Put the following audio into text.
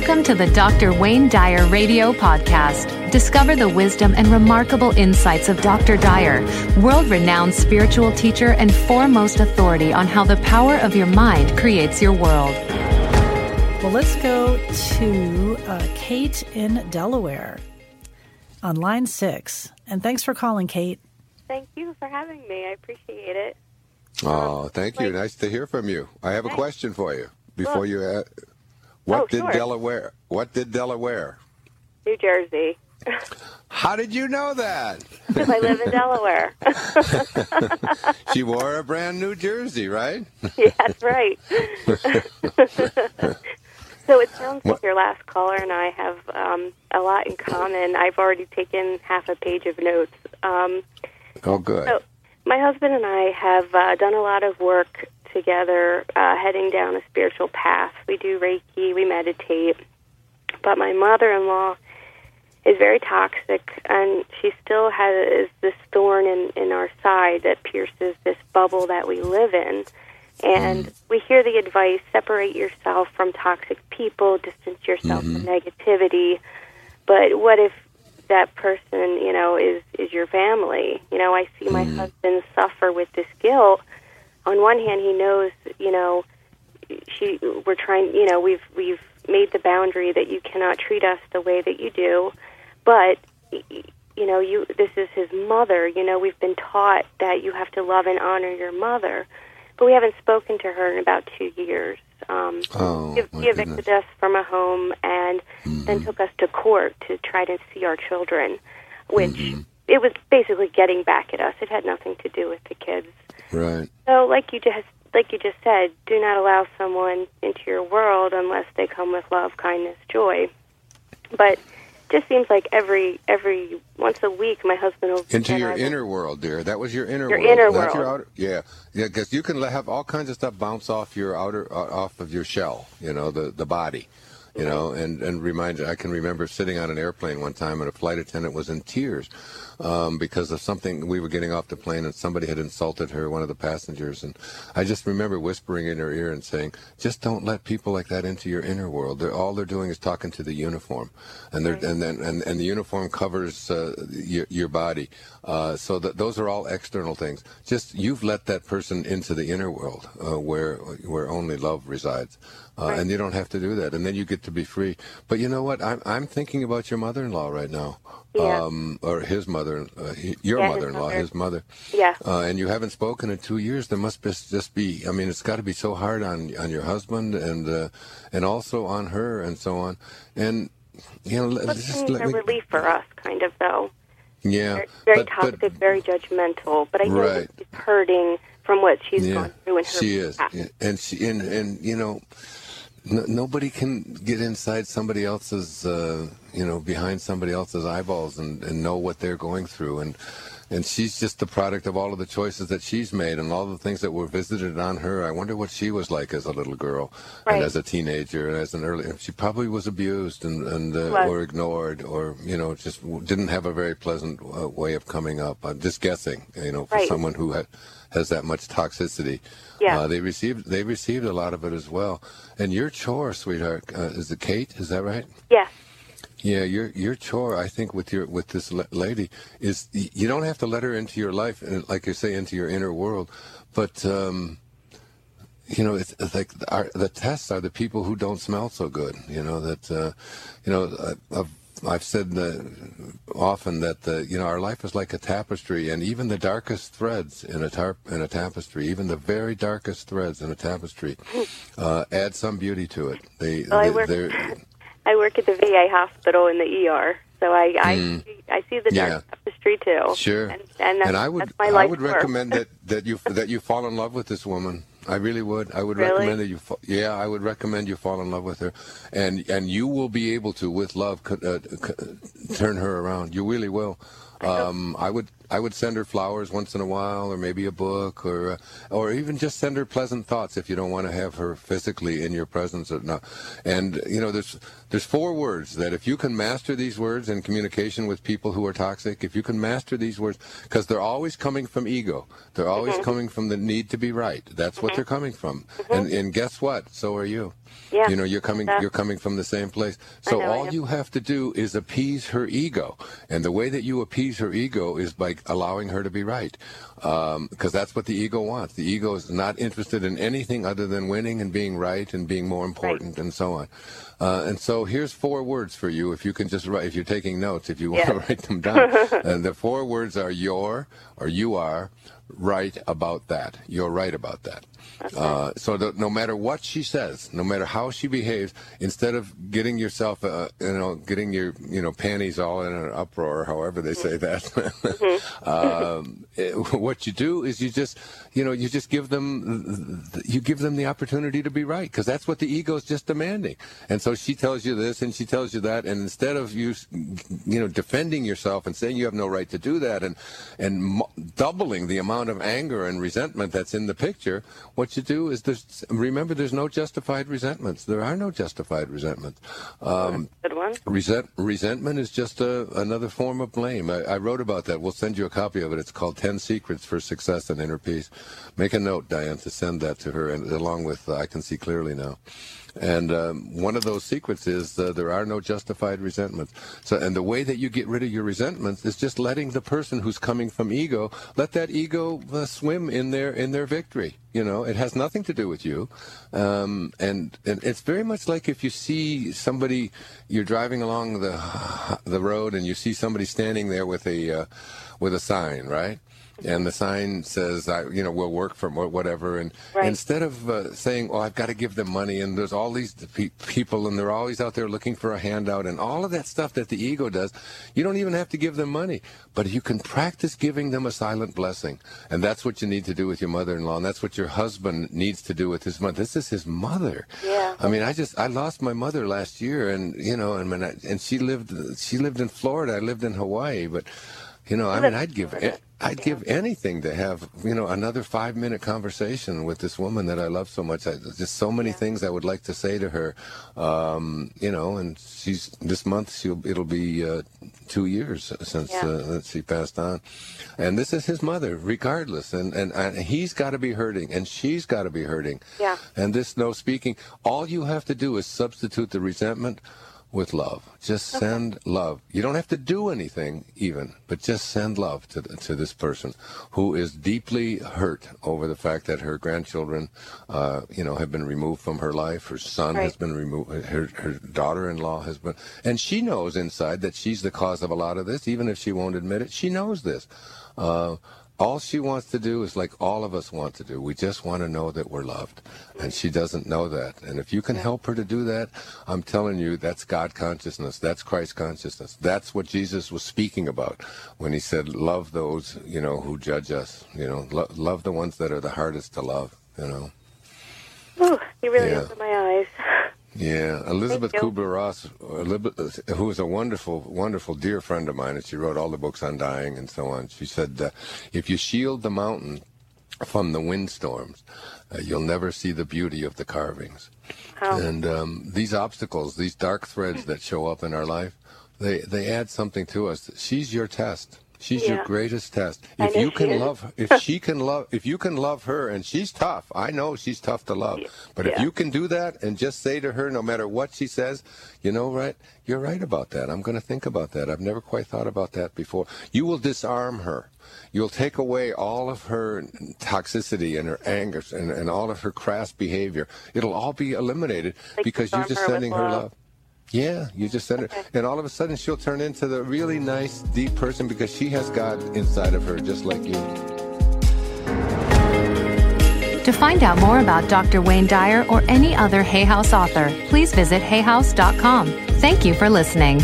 Welcome to the Dr. Wayne Dyer Radio Podcast. Discover the wisdom and remarkable insights of Dr. Dyer, world renowned spiritual teacher and foremost authority on how the power of your mind creates your world. Well, let's go to uh, Kate in Delaware on line six. And thanks for calling, Kate. Thank you for having me. I appreciate it. Oh, thank you. nice to hear from you. I have a Thanks. question for you before Sure. you. What Oh, did sure. Delaware? What did Delaware? New Jersey. How did you know that? Because I live in Delaware. she wore a brand new jersey, right? yeah, that's right. so it sounds like your last caller and I have um, a lot in common. I've already taken half a page of notes. Um, Oh, good. So, my husband and I have uh, done a lot of work together, uh, heading down a spiritual path. We do Reiki, we meditate. But my mother in law is very toxic, and she still has this thorn in, in our side that pierces this bubble that we live in. And mm-hmm. we hear the advice separate yourself from toxic people, distance yourself from mm-hmm. negativity. But what if that person, you know, is is your family? You know, I see my mm-hmm. husband suffer with this guilt. On one hand, he knows, you know, she we're trying, you know, we've we've made the boundary that you cannot treat us the way that you do, but you know, you this is his mother. You know, we've been taught that you have to love and honor your mother, but we haven't spoken to her in about two years. Um, Oh, he, he evicted goodness. us from a home and then took us to court to try to see our children, which it was basically getting back at us. It had nothing to do with the kids. Right. So, like you just like you just said, do not allow someone into your world unless they come with love, kindness, joy. But it just seems like every every once a week, my husband will Into your will- inner world, dear. That was your inner Your world. inner not Your world. outer, yeah, yeah. Because you can have all kinds of stuff bounce off your outer, uh, off of your shell. You know, the the body. You know, and and remind. I can remember sitting on an airplane one time, and a flight attendant was in tears um, because of something. We were getting off the plane, and somebody had insulted her, one of the passengers, and I just remember whispering in her ear and saying, "Just don't let people like that into your inner world. They're all they're doing is talking to the uniform, and they're and then and, and the uniform covers uh, your your body. Uh, so that those are all external things. Just you've let that person into the inner world uh, where where only love resides, uh, Right. and you don't have to do that. And then you get to be free. But you know what? I'm I'm thinking about your mother-in-law right now, Yeah. um, or his mother, uh, he- your Yeah, mother-in-law, mother. his mother. Yeah. Uh, and you haven't spoken in two years. There must be, just be. I mean, it's got to be so hard on on your husband and uh, and also on her and so on. And you know, let- just let are me- relief for us, kind of though. Yeah, Very, very but, toxic, but very judgmental. But I know Right. she's hurting from what she's yeah, gone through in her she is, past. Yeah. and she and and you know. N- nobody can get inside somebody else's, uh, you know, behind somebody else's eyeballs and, and know what they're going through. And and she's just the product of all of the choices that she's made and all the things that were visited on her. I wonder what she was like as a little girl Right. and as a teenager and as an early. She probably was abused and and uh, or ignored or you know just didn't have a very pleasant uh, way of coming up. I'm just guessing, you know, for Right. someone who ha- has that much toxicity. Yeah. Uh, they received they received a lot of it as well. And your chore, sweetheart, uh, is it Kate? Is that right? Yes. Yeah, your your chore, I think, with your with this lady is you don't have to let her into your life, and like you say, into your inner world, but um, you know, it's, it's like our, the tests are the people who don't smell so good. You know that, uh, you know, I- I've I've said that often that the you know our life is like a tapestry, and even the darkest threads in a tar- in a tapestry, even the very darkest threads in a tapestry, uh, add some beauty to it. They, Well, I work- I work at the VA hospital in the ER, so I I, Mm. see, I see the Yeah. dark tapestry too. Sure. And, and, that's, I would that's my I would recommend that, that you that you fall in love with this woman. I really would. I would Really? recommend that you. fa- Yeah, I would recommend you fall in love with her, and and you will be able to, with love, uh, turn her around. You really will. Um, I would I would send her flowers once in a while, or maybe a book, or uh, or even just send her pleasant thoughts if you don't want to have her physically in your presence. Or not. And you know, there's there's four words that if you can master these words in communication with people who are toxic, if you can master these words, because they're always coming from ego, they're always mm-hmm. coming from the need to be right. That's mm-hmm. what they're coming from. Mm-hmm. And and guess what? So are you. Yeah. You know, you're coming you're coming from the same place. So all you have to do is appease her ego. And the way that you appease her ego is by allowing her to be right. Because um, that's what the ego wants. The ego is not interested in anything other than winning and being right and being more important right. and so on. Uh, and so here's four words for you. If you can just write, if you're taking notes, if you want to write them down. and the four words are your or you are right about that. You're right about that. Uh, so that no matter what she says, no matter how she behaves, instead of getting yourself, uh, you know, getting your, you know, panties all in an uproar, however they say that, mm-hmm. um, it, what you do is you just, you know, you just give them, you give them the opportunity to be right, because that's what the ego is just demanding. And so she tells you this and she tells you that, and instead of you, you know, defending yourself and saying you have no right to do that, and and doubling the amount of anger and resentment that's in the picture, what you do is there's, remember there's no justified resentments. There are no justified resentments. Um, Good one. Resent, resentment is just a, another form of blame. I, I, wrote about that. We'll send you a copy of it. It's called 10 Secrets for Success and Inner Peace. Make a note, Diane, to send that to her, and along with uh, I Can See Clearly Now. And um, one of those secrets is uh, there are no justified resentments. So, and the way that you get rid of your resentments is just letting the person who's coming from ego let that ego uh, swim in their in their victory. You know, it has nothing to do with you, um, and and it's very much like if you see somebody, you're driving along the the road and you see somebody standing there with a uh, with a sign, right? And the sign says, I, you know, we'll work for whatever. And right. instead of uh, saying, well, I've got to give them money, and there's all these pe- people, and they're always out there looking for a handout, and all of that stuff that the ego does, you don't even have to give them money. But you can practice giving them a silent blessing. And that's what you need to do with your mother in law, and that's what your husband needs to do with his mother. This is his mother. Yeah. I mean, I just, I lost my mother last year, and, you know, and, I, and she lived, she lived in Florida, I lived in Hawaii, but, you know, I mean, I'd give I'd give anything to have, you know, another five minute conversation with this woman that I love so much. I, just so many yeah. things I would like to say to her, um, you know, and she's, this month she'll, it'll be, uh, two years since, yeah. uh, she passed on. And this is his mother, regardless. And, and, and he's got to be hurting and she's got to be hurting. Yeah. And this no speaking, all you have to do is substitute the resentment with love. Just okay. send love. You don't have to do anything even, but just send love to to this person who is deeply hurt over the fact that her grandchildren, uh, you know, have been removed from her life. Her son right. has been removed. Her her daughter-in-law has been, and she knows inside that she's the cause of a lot of this, even if she won't admit it. She knows this. Uh, all she wants to do is like all of us want to do. We just want to know that we're loved. And she doesn't know that. And if you can help her to do that, I'm telling you, that's God consciousness. That's Christ consciousness. That's what Jesus was speaking about when he said, love those, you know, who judge us. You know, lo- love the ones that are the hardest to love, you know. Ooh, you really yeah. opened my eyes. Yeah, Elizabeth Kubler Ross, who is a wonderful, wonderful dear friend of mine, and she wrote all the books on dying and so on. She said, uh, if you shield the mountain from the windstorms, uh, you'll never see the beauty of the carvings. And um, these obstacles, these dark threads that show up in our life, they, they add something to us. She's your test. She's yeah. your greatest test. If you can love, if she can love, if you can love her, and she's tough. I know she's tough to love. But yeah. if you can do that and just say to her, no matter what she says, you know, right? You're right about that. I'm going to think about that. I've never quite thought about that before. You will disarm her. You'll take away all of her toxicity and her anger and, and all of her crass behavior. It'll all be eliminated like because you're just sending her love. Yeah, you just send her. And all of a sudden, she'll turn into the really nice, deep person because she has God inside of her, just like you. To find out more about Dr. Wayne Dyer or any other Hay House author, please visit hayhouse.com. Thank you for listening.